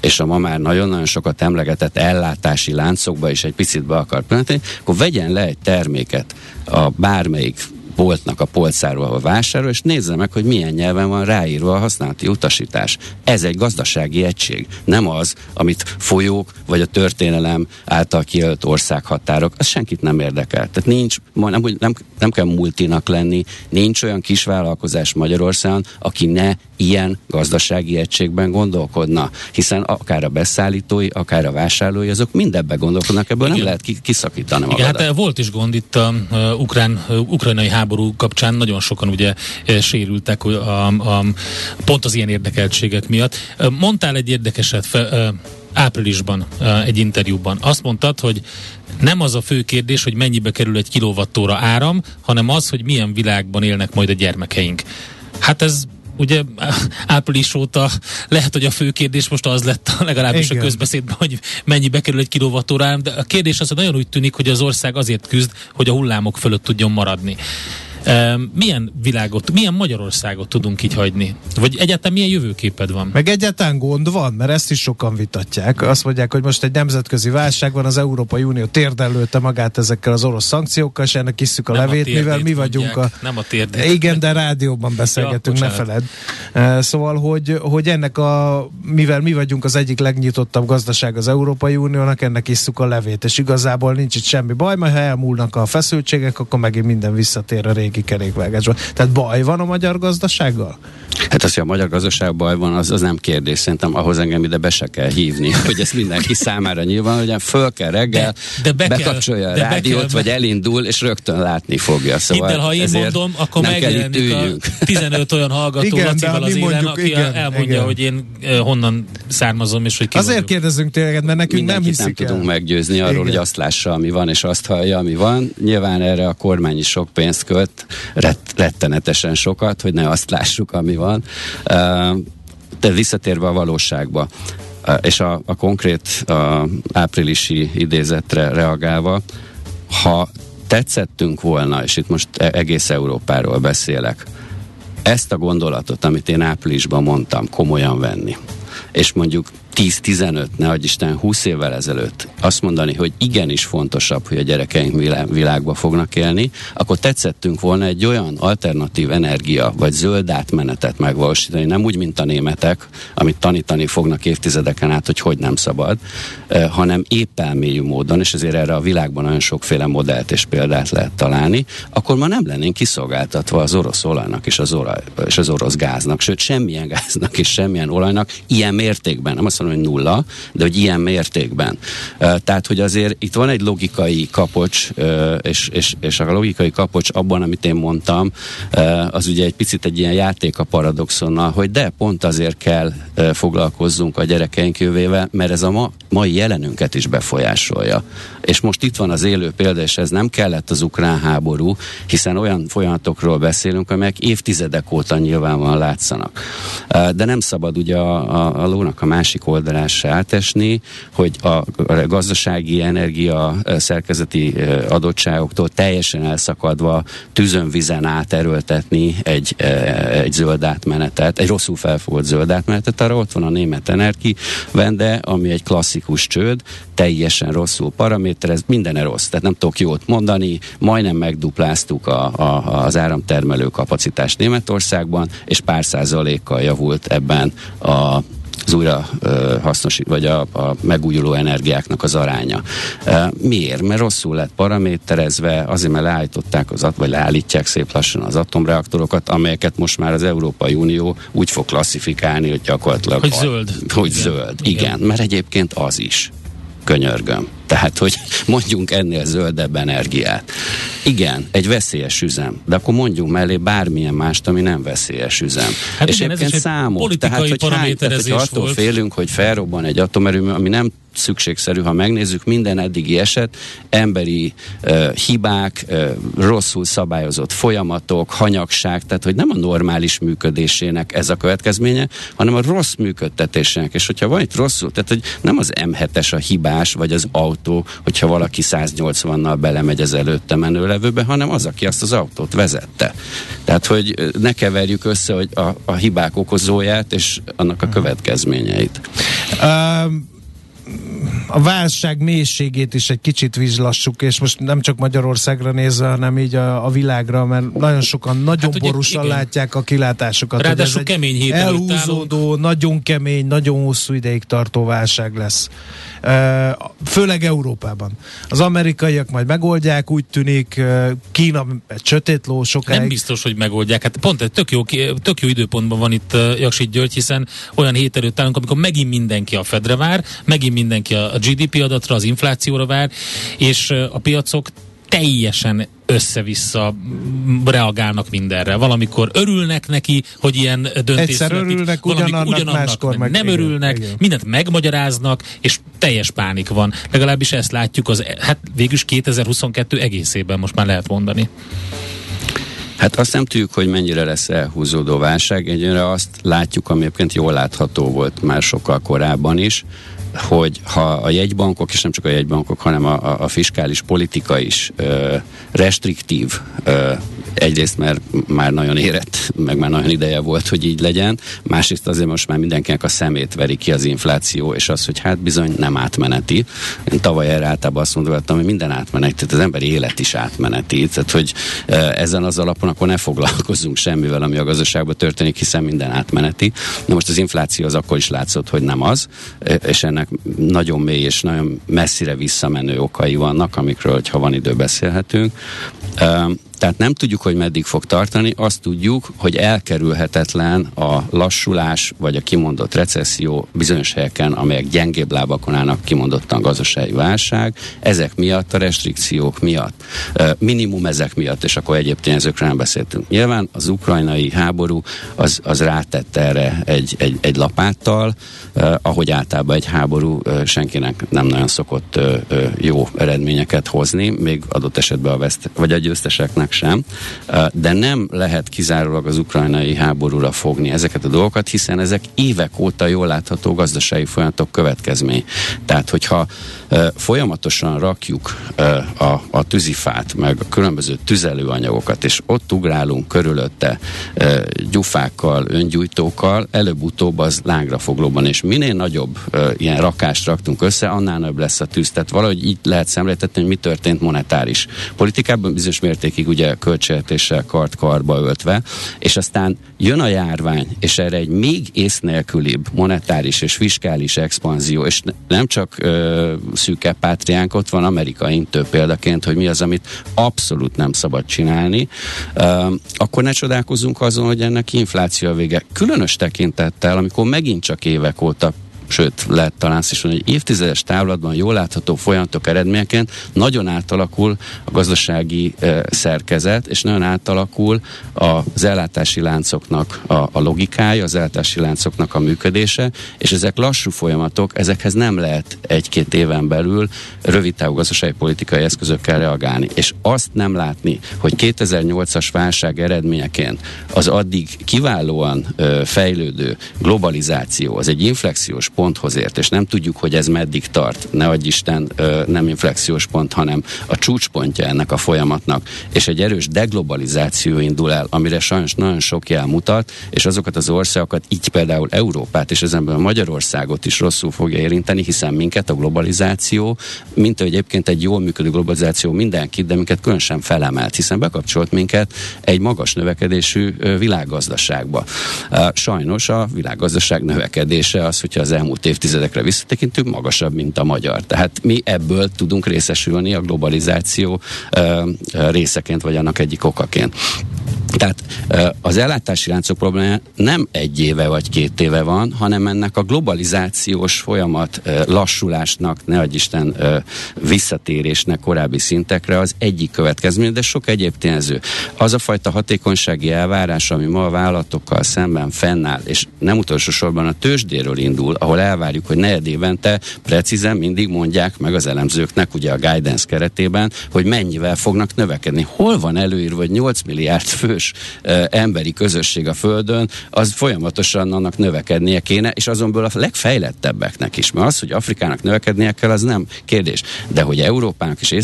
és a ma már nagyon-nagyon sokat emlegetett ellátási láncokba is egy picit be akar pillanatni, akkor vegyen le egy terméket a bármelyik boltnak a polcáról, ahol vásárol, és nézze meg, hogy milyen nyelven van ráírva a használati utasítás. Ez egy gazdasági egység, nem az, amit folyók vagy a történelem által kijelölt országhatárok, az senkit nem érdekel. Tehát nincs, nem, nem, nem kell multinak lenni, nincs olyan kisvállalkozás Magyarországon, aki ne ilyen gazdasági egységben gondolkodna, hiszen akár a beszállítói, akár a vásárlói, azok mindebben gondolkodnak, ebből Igen. nem lehet kiszakítani magadat. Igen, hát volt is gond itt a, a ukrán, a ukrajnai háború kapcsán, nagyon sokan ugye e, sérültek a, a, pont az ilyen érdekeltségek miatt. Mondtál egy érdekeset fe, e, áprilisban egy interjúban. Azt mondtad, hogy nem az a fő kérdés, hogy mennyibe kerül egy kilovattóra áram, hanem az, hogy milyen világban élnek majd a gyermekeink. Hát ez ugye április óta lehet, hogy a fő kérdés most az lett legalábbis Igen. a közbeszédben, hogy mennyibe kerül egy kilovatórám, de a kérdés az, hogy nagyon úgy tűnik, hogy az ország azért küzd, hogy a hullámok fölött tudjon maradni. Milyen világot, milyen Magyarországot tudunk így hagyni? Vagy egyáltalán milyen jövőképed van? Meg egyáltalán gond van, mert ezt is sokan vitatják. Azt mondják, hogy most egy nemzetközi válság van, az Európai Unió térdelőtte magát ezekkel az orosz szankciókkal, és ennek isszük a nem levét, a mivel mi vagyunk mondják, a... Nem a térdét. Igen, de rádióban beszélgetünk, ja, ne feled. Szóval, hogy, hogy ennek a, mivel mi vagyunk az egyik legnyitottabb gazdaság az Európai Uniónak, ennek isszuk a levét, és igazából nincs itt semmi baj, mert ha elmúlnak a feszültségek, akkor megint minden visszatér a régi régi kerékvágásban. Tehát baj van a magyar gazdasággal? Hát az, hogy a magyar gazdaság baj van, az, az nem kérdés. Szerintem ahhoz engem ide be se kell hívni, hogy ez mindenki számára nyilván, hogy föl kell reggel, de, de be bekapcsolja kell, a rádiót, kell, vagy elindul, és rögtön látni fogja. Szóval Hidd el, ha én mondom, akkor megjelenik a 15 olyan hallgató igen, Lacival az élen, mondjuk, aki igen, elmondja, igen. hogy én uh, honnan származom, és hogy ki Azért vagyok. kérdezünk tényleg, mert nekünk Mindenkit nem hiszik nem el. tudunk meggyőzni arról, igen. hogy azt lássa, ami van, és azt hallja, ami van. Nyilván erre a kormány is sok pénzt költ, rett, rettenetesen sokat, hogy ne azt lássuk, ami van. De visszatérve a valóságba, és a, a konkrét a áprilisi idézetre reagálva, ha tetszettünk volna, és itt most e-, egész Európáról beszélek, ezt a gondolatot, amit én áprilisban mondtam, komolyan venni, és mondjuk 10-15, ne adj Isten, 20 évvel ezelőtt azt mondani, hogy igenis fontosabb, hogy a gyerekeink világba fognak élni, akkor tetszettünk volna egy olyan alternatív energia, vagy zöld átmenetet megvalósítani, nem úgy, mint a németek, amit tanítani fognak évtizedeken át, hogy hogy nem szabad, hanem épp elmélyű módon, és ezért erre a világban nagyon sokféle modellt és példát lehet találni, akkor ma nem lennénk kiszolgáltatva az orosz olajnak és az, olaj, és az orosz gáznak, sőt semmilyen gáznak és semmilyen olajnak ilyen mértékben, nem azt mondom, hogy nulla, de hogy ilyen mértékben. Tehát, hogy azért itt van egy logikai kapocs, és, és, és a logikai kapocs abban, amit én mondtam, az ugye egy picit egy ilyen játék a paradoxonnal, hogy de pont azért kell foglalkozzunk a gyerekeink jövővel, mert ez a ma, mai jelenünket is befolyásolja. És most itt van az élő példa, és ez nem kellett az ukrán háború, hiszen olyan folyamatokról beszélünk, amelyek évtizedek óta nyilvánvalóan látszanak. De nem szabad ugye a, a, a lónak a másik oldalán se átesni, hogy a, gazdasági energia szerkezeti adottságoktól teljesen elszakadva tűzön vizen áterőltetni egy, egy zöld átmenetet, egy rosszul felfogott zöld átmenetet, arra ott van a német energi vende, ami egy klasszikus csőd, teljesen rosszul paraméterez, minden rossz, tehát nem tudok jót mondani, majdnem megdupláztuk a, a, az áramtermelő kapacitást Németországban, és pár százalékkal javult ebben a az újra hasznos, vagy a, a megújuló energiáknak az aránya. Miért? Mert rosszul lett paraméterezve, azért mert leállították az, vagy leállítják szép lassan az atomreaktorokat, amelyeket most már az Európai Unió úgy fog klasszifikálni, hogy gyakorlatilag... Hogy zöld. Hogy igen. zöld, igen. igen, mert egyébként az is könyörgöm. Tehát, hogy mondjunk ennél zöldebb energiát. Igen, egy veszélyes üzem, de akkor mondjunk mellé bármilyen mást, ami nem veszélyes üzem. Hát és igen, egyébként számok, tehát, hogy, hány, tehát, hogy attól volt. félünk, hogy felrobban egy atomerőmű, ami nem szükségszerű, ha megnézzük minden eddigi eset, emberi uh, hibák, uh, rosszul szabályozott folyamatok, hanyagság, tehát hogy nem a normális működésének ez a következménye, hanem a rossz működtetésének. És hogyha van itt rosszul, tehát hogy nem az M7-es a hibás, vagy az autó, hogyha valaki 180-nal belemegy az előtte menő levőbe, hanem az, aki azt az autót vezette. Tehát, hogy ne keverjük össze hogy a, a hibák okozóját és annak a következményeit. Um a válság mélységét is egy kicsit vizslassuk, és most nem csak Magyarországra nézve, hanem így a, a világra, mert nagyon sokan nagyon hát, borúsan igen. látják a kilátásokat. Ráadásul kemény hét Elhúzódó, nagyon kemény, nagyon hosszú ideig tartó válság lesz. Főleg Európában. Az amerikaiak majd megoldják, úgy tűnik, Kína egy sötétló sokáig. Nem biztos, hogy megoldják. Hát pont egy tök jó, tök jó időpontban van itt Jaksit György, hiszen olyan hét előtt állunk, amikor megint mindenki a Fedre vár, megint mindenki a GDP adatra, az inflációra vár, és a piacok teljesen össze-vissza reagálnak mindenre. Valamikor örülnek neki, hogy ilyen döntés Egyszer születik, örülnek, ugyanannak, ugyanannak máskor meg, nem igen, örülnek, igen. mindent megmagyaráznak, és teljes pánik van. Legalábbis ezt látjuk, az, hát végülis 2022 egészében most már lehet mondani. Hát azt nem tudjuk, hogy mennyire lesz elhúzódó válság. Egyre azt látjuk, ami egyébként jól látható volt már sokkal korábban is, hogy ha a jegybankok, és nem csak a jegybankok, hanem a, a, fiskális politika is ö, restriktív, ö, egyrészt mert már nagyon érett, meg már nagyon ideje volt, hogy így legyen, másrészt azért most már mindenkinek a szemét veri ki az infláció, és az, hogy hát bizony nem átmeneti. Én tavaly erre általában azt mondtam, hogy minden átmeneti, tehát az emberi élet is átmeneti, tehát hogy ö, ezen az alapon akkor ne foglalkozunk semmivel, ami a gazdaságban történik, hiszen minden átmeneti. Na most az infláció az akkor is látszott, hogy nem az, és ennek ennek nagyon mély és nagyon messzire visszamenő okai vannak, amikről, ha van idő, beszélhetünk. Tehát nem tudjuk, hogy meddig fog tartani, azt tudjuk, hogy elkerülhetetlen a lassulás vagy a kimondott recesszió bizonyos helyeken, amelyek gyengébb lábakon állnak, kimondottan gazdasági válság, ezek miatt, a restrikciók miatt, minimum ezek miatt, és akkor egyéb tényezőkről nem beszéltünk. Nyilván az ukrajnai háború az, az rátette erre egy, egy, egy lapáttal, ahogy általában egy háború senkinek nem nagyon szokott jó eredményeket hozni, még adott esetben a veszt, vagy a győzteseknek sem, de nem lehet kizárólag az ukrajnai háborúra fogni ezeket a dolgokat, hiszen ezek évek óta jól látható gazdasági folyamatok következmény. Tehát, hogyha folyamatosan rakjuk a, a tűzifát, meg a különböző tüzelőanyagokat, és ott ugrálunk körülötte gyufákkal, öngyújtókkal, előbb-utóbb az lángra foglóban, és minél nagyobb ilyen rakást raktunk össze, annál nagyobb lesz a tűz. Tehát valahogy így lehet szemléltetni, hogy mi történt monetáris politikában, bizonyos mértékig ugye költségvetéssel kart-karba öltve, és aztán jön a járvány, és erre egy még ész nélkülibb monetáris és fiskális expanzió, és nem csak szűke pátriánk, ott van Amerika intő példaként, hogy mi az, amit abszolút nem szabad csinálni, akkor ne csodálkozunk azon, hogy ennek infláció a vége. Különös tekintettel, amikor megint csak évek óta sőt, lehet talán is mondani, hogy évtizedes távlatban jól látható folyamatok eredményeként nagyon átalakul a gazdasági e, szerkezet, és nagyon átalakul az ellátási láncoknak a, a logikája, az ellátási láncoknak a működése, és ezek lassú folyamatok, ezekhez nem lehet egy-két éven belül rövid távú gazdasági politikai eszközökkel reagálni. És azt nem látni, hogy 2008-as válság eredményeként az addig kiválóan ö, fejlődő globalizáció, az egy inflexiós ponthoz ért, és nem tudjuk, hogy ez meddig tart. Ne adj Isten, nem inflexiós pont, hanem a csúcspontja ennek a folyamatnak, és egy erős deglobalizáció indul el, amire sajnos nagyon sok jel mutat, és azokat az országokat, így például Európát, és ezenből Magyarországot is rosszul fogja érinteni, hiszen minket a globalizáció, mint egyébként egy jól működő globalizáció mindenkit, de minket különösen felemelt, hiszen bekapcsolt minket egy magas növekedésű világgazdaságba. Sajnos a világgazdaság növekedése az, hogyha az elmúlt évtizedekre visszatekintünk, magasabb, mint a magyar. Tehát mi ebből tudunk részesülni a globalizáció részeként, vagy annak egyik okaként. Tehát az ellátási láncok problémája nem egy éve vagy két éve van, hanem ennek a globalizációs folyamat lassulásnak, ne Isten visszatérésnek korábbi szintekre az egyik következmény, de sok egyéb tényező. Az a fajta hatékonysági elvárás, ami ma a vállalatokkal szemben fennáll, és nem utolsó sorban a tőzsdéről indul, ahol elvárjuk, hogy negyed évente precízen mindig mondják meg az elemzőknek, ugye a guidance keretében, hogy mennyivel fognak növekedni. Hol van előírva, hogy 8 milliárd fős uh, emberi közösség a Földön, az folyamatosan annak növekednie kéne, és azonból a legfejlettebbeknek is. Mert az, hogy Afrikának növekednie kell, az nem kérdés. De hogy Európának és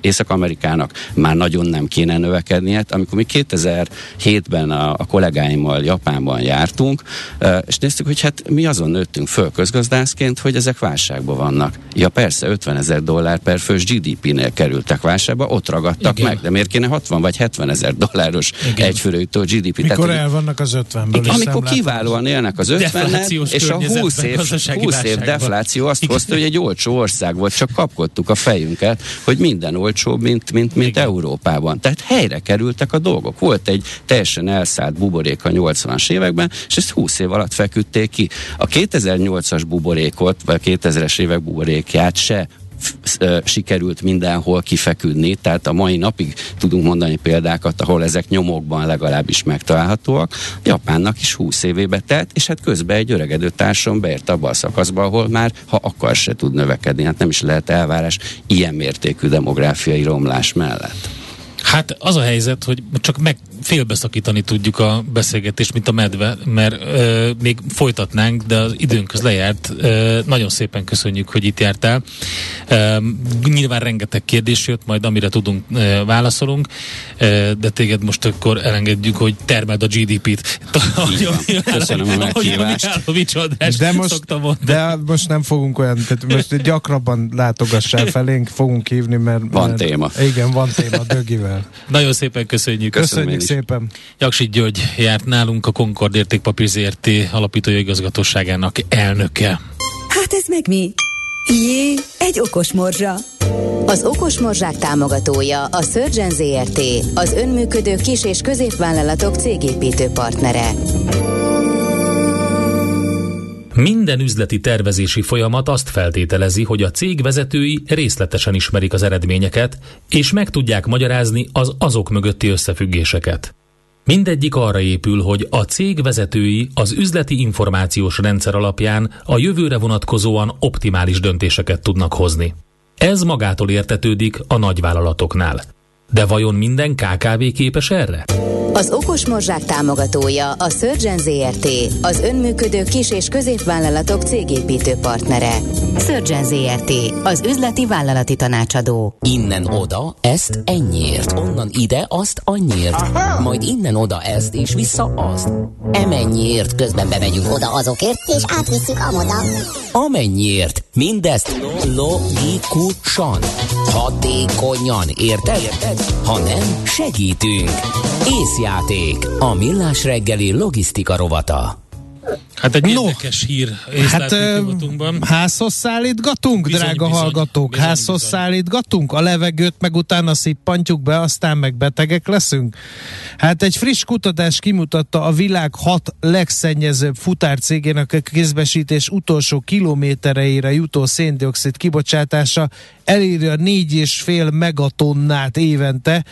Észak-Amerikának már nagyon nem kéne növekednie. Amikor mi 2007-ben a, a kollégáimmal Japánban jártunk, és néztük, hogy hát mi azon nőttünk föl közgazdászként, hogy ezek válságban vannak. Ja persze, 50 ezer dollár per fős GDP-nél kerültek válságba, ott ragadtak Igen. meg, de miért kéne 60 vagy 70 ezer dolláros egyfőrőtő GDP? Mikor Tehát, el vannak az 50-ből? Amikor kiválóan élnek az 50 és a 20 év, 20 év defláció azt Igen. hozta, hogy egy olcsó ország volt, csak kapkodtuk a fejünket, hogy minden olcsóbb, mint, mint, mint Európában. Tehát helyre kerültek a dolgok. Volt egy teljesen elszállt buborék a 80-as években, és ezt 20 év alatt feküdték ki. A 2008-as buborékot, vagy a 2000-es évek buborékját se sikerült mindenhol kifeküdni, tehát a mai napig tudunk mondani példákat, ahol ezek nyomokban legalábbis megtalálhatóak. Japánnak is 20 évébe telt, és hát közben egy öregedő társam beért abba a szakaszba, ahol már, ha akar, se tud növekedni. Hát nem is lehet elvárás ilyen mértékű demográfiai romlás mellett. Hát az a helyzet, hogy csak meg félbeszakítani tudjuk a beszélgetést, mint a medve, mert ö, még folytatnánk, de az időnk az lejárt. Ö, nagyon szépen köszönjük, hogy itt jártál. Ö, nyilván rengeteg kérdés jött, majd amire tudunk ö, válaszolunk, ö, de téged most akkor elengedjük, hogy termeld a GDP-t. Köszönöm a meghívást. De most, de most nem fogunk olyan, tehát most gyakrabban látogassál felénk, fogunk hívni, mert... Van mert, téma. Igen, van téma Dögivel. Nagyon szépen köszönjük. Köszönjük, köszönjük szépen. Jaksi György járt nálunk a Concord Értékpapír ZRT alapítója igazgatóságának elnöke. Hát ez meg mi? Jé, egy okos morzsa. Az Okos Morzsák támogatója a Surgeon ZRT, az önműködő kis- és középvállalatok cégépítő partnere. Minden üzleti tervezési folyamat azt feltételezi, hogy a cég vezetői részletesen ismerik az eredményeket, és meg tudják magyarázni az azok mögötti összefüggéseket. Mindegyik arra épül, hogy a cég vezetői az üzleti információs rendszer alapján a jövőre vonatkozóan optimális döntéseket tudnak hozni. Ez magától értetődik a nagyvállalatoknál. De vajon minden KKV képes erre? Az Okos Morzsák támogatója a Surgeon ZRT, az önműködő kis- és középvállalatok cégépítő partnere. Surgeon ZRT, az üzleti vállalati tanácsadó. Innen oda, ezt ennyiért, onnan ide, azt annyiért, Aha. majd innen oda ezt, és vissza azt. Emennyiért közben bemegyünk oda azokért, és átvisszük amoda. Amennyiért, mindezt logikusan, hatékonyan, érted? érted? Ha nem, segítünk. Ész Játék, a millás reggeli logisztika rovata. Hát egy no, érdekes hír hát, házhoz szállítgatunk, bizony, drága bizony, hallgatók, bizony, házhoz bizony. szállítgatunk, a levegőt meg utána szippantjuk be, aztán meg betegek leszünk. Hát egy friss kutatás kimutatta a világ hat legszennyezőbb futárcégének a kézbesítés utolsó kilométereire jutó széndiokszid kibocsátása elírja 4,5 megatonnát évente,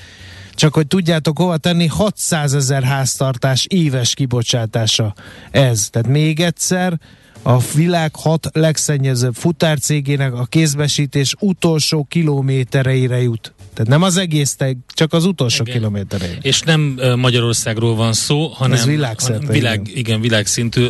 csak hogy tudjátok hova tenni, 600 ezer háztartás éves kibocsátása ez. Tehát még egyszer, a világ hat legszennyezőbb futárcégének a kézbesítés utolsó kilométereire jut. Tehát nem az egész, csak az utolsó igen. kilométereire. És nem Magyarországról van szó, hanem Ez világszerte, világ, igen. igen, világszintű.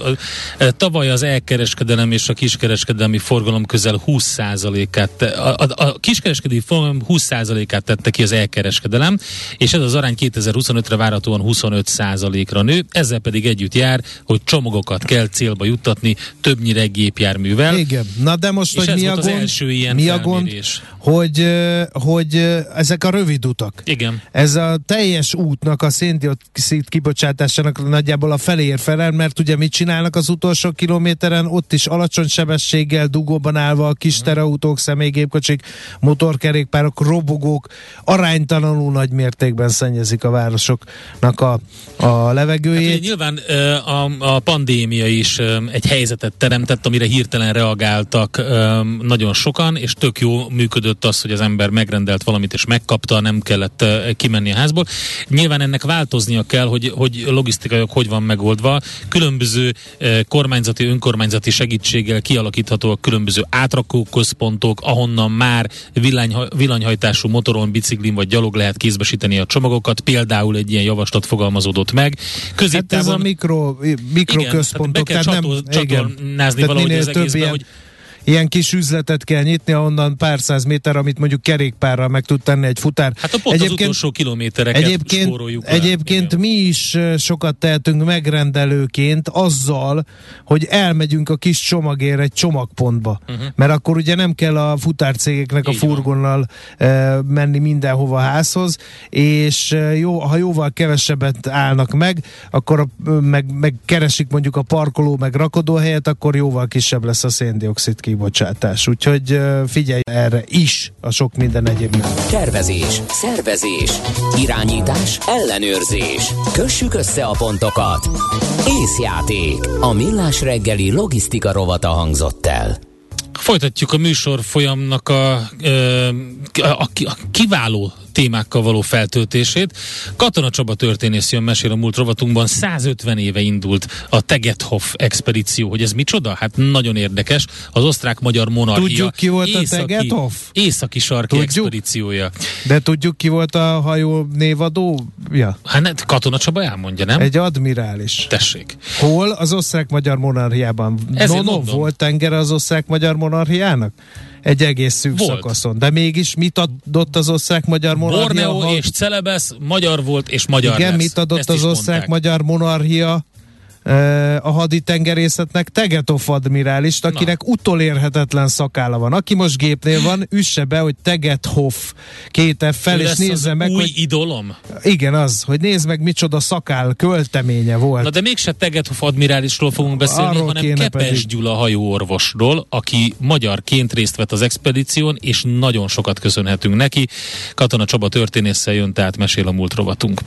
Tavaly az elkereskedelem és a kiskereskedelmi forgalom közel 20%-át, te, a, a, a kiskereskedelmi forgalom 20%-át tette ki az elkereskedelem, és ez az arány 2025-re várhatóan 25%-ra nő, ezzel pedig együtt jár, hogy csomagokat kell célba juttatni többnyire gépjárművel. Igen, na de most, és hogy mi a gond? Az első ilyen mi a gond, hogy, hogy ezek a rövid utak. Igen. Ez a teljes útnak a széndiokszid kibocsátásának nagyjából a felér felel, mert ugye mit csinálnak az utolsó kilométeren, ott is alacsony sebességgel, dugóban állva a kis terautók, személygépkocsik, motorkerékpárok, robogók aránytalanul nagy mértékben szennyezik a városoknak a, a levegőjét. Hát, nyilván a, a pandémia is egy helyzetet teremtett, amire hirtelen reagáltak nagyon sokan, és tök jó működött működött az, hogy az ember megrendelt valamit és megkapta, nem kellett kimenni a házból. Nyilván ennek változnia kell, hogy, hogy logisztikaiak hogy van megoldva. Különböző kormányzati, önkormányzati segítséggel kialakíthatóak különböző átrakóközpontok, ahonnan már villany, villanyhajtású motoron, biciklin vagy gyalog lehet kézbesíteni a csomagokat. Például egy ilyen javaslat fogalmazódott meg. Középtávon, hát ez a mikro, mikroközpontok, tehát, tehát nem csatornázni valahogy az egészben, hogy ilyen kis üzletet kell nyitni, ahonnan pár száz méter, amit mondjuk kerékpárral meg tud tenni egy futár. Hát a pont egyébként, az utolsó kilométereket egyébként, egyébként mi is sokat tehetünk megrendelőként azzal, hogy elmegyünk a kis csomagért egy csomagpontba. Uh-huh. Mert akkor ugye nem kell a futárcégeknek Így a furgonnal van. menni mindenhova a házhoz, és jó, ha jóval kevesebbet állnak meg, akkor a, meg, meg keresik mondjuk a parkoló meg rakodóhelyet, akkor jóval kisebb lesz a széndiokszid kibocsátás. Úgyhogy figyelj erre is a sok minden egyébben. Tervezés, szervezés, irányítás, ellenőrzés. Kössük össze a pontokat. Észjáték. A millás reggeli logisztika rovata hangzott el. Folytatjuk a műsor folyamnak a, a, a, a kiváló témákkal való feltöltését. Katona Csaba történész jön mesél a múlt rovatunkban. 150 éve indult a Tegethoff expedíció. Hogy ez micsoda? Hát nagyon érdekes. Az osztrák-magyar monarchia. Tudjuk ki volt északi, a Tegethoff? Északi sarki tudjuk. expedíciója. De tudjuk ki volt a hajó névadója? Hát Katona Csaba elmondja, nem? Egy admirális. Tessék. Hol? Az osztrák-magyar monarchiában. Ezért no, no, volt tenger az osztrák-magyar monarchiának? Egy egész szűk volt. szakaszon. De mégis mit adott az osztrák-magyar monarchia? Borneo ha... és Celebesz magyar volt és magyar Igen, lesz. mit adott Ezt az osztrák-magyar monarchia a haditengerészetnek Tegetov admirálist, akinek Na. utolérhetetlen szakála van. Aki most gépnél van, üsse be, hogy Tegethoff két fel, és nézze meg, új hogy... idolom? Igen, az, hogy nézd meg, micsoda szakál költeménye volt. Na de mégse Tegethoff admirálisról fogunk beszélni, Arról hanem Kepes pedig. Gyula hajóorvosról, aki magyarként részt vett az expedíción, és nagyon sokat köszönhetünk neki. Katona Csaba történésszel jön, tehát mesél a múlt rovatunk.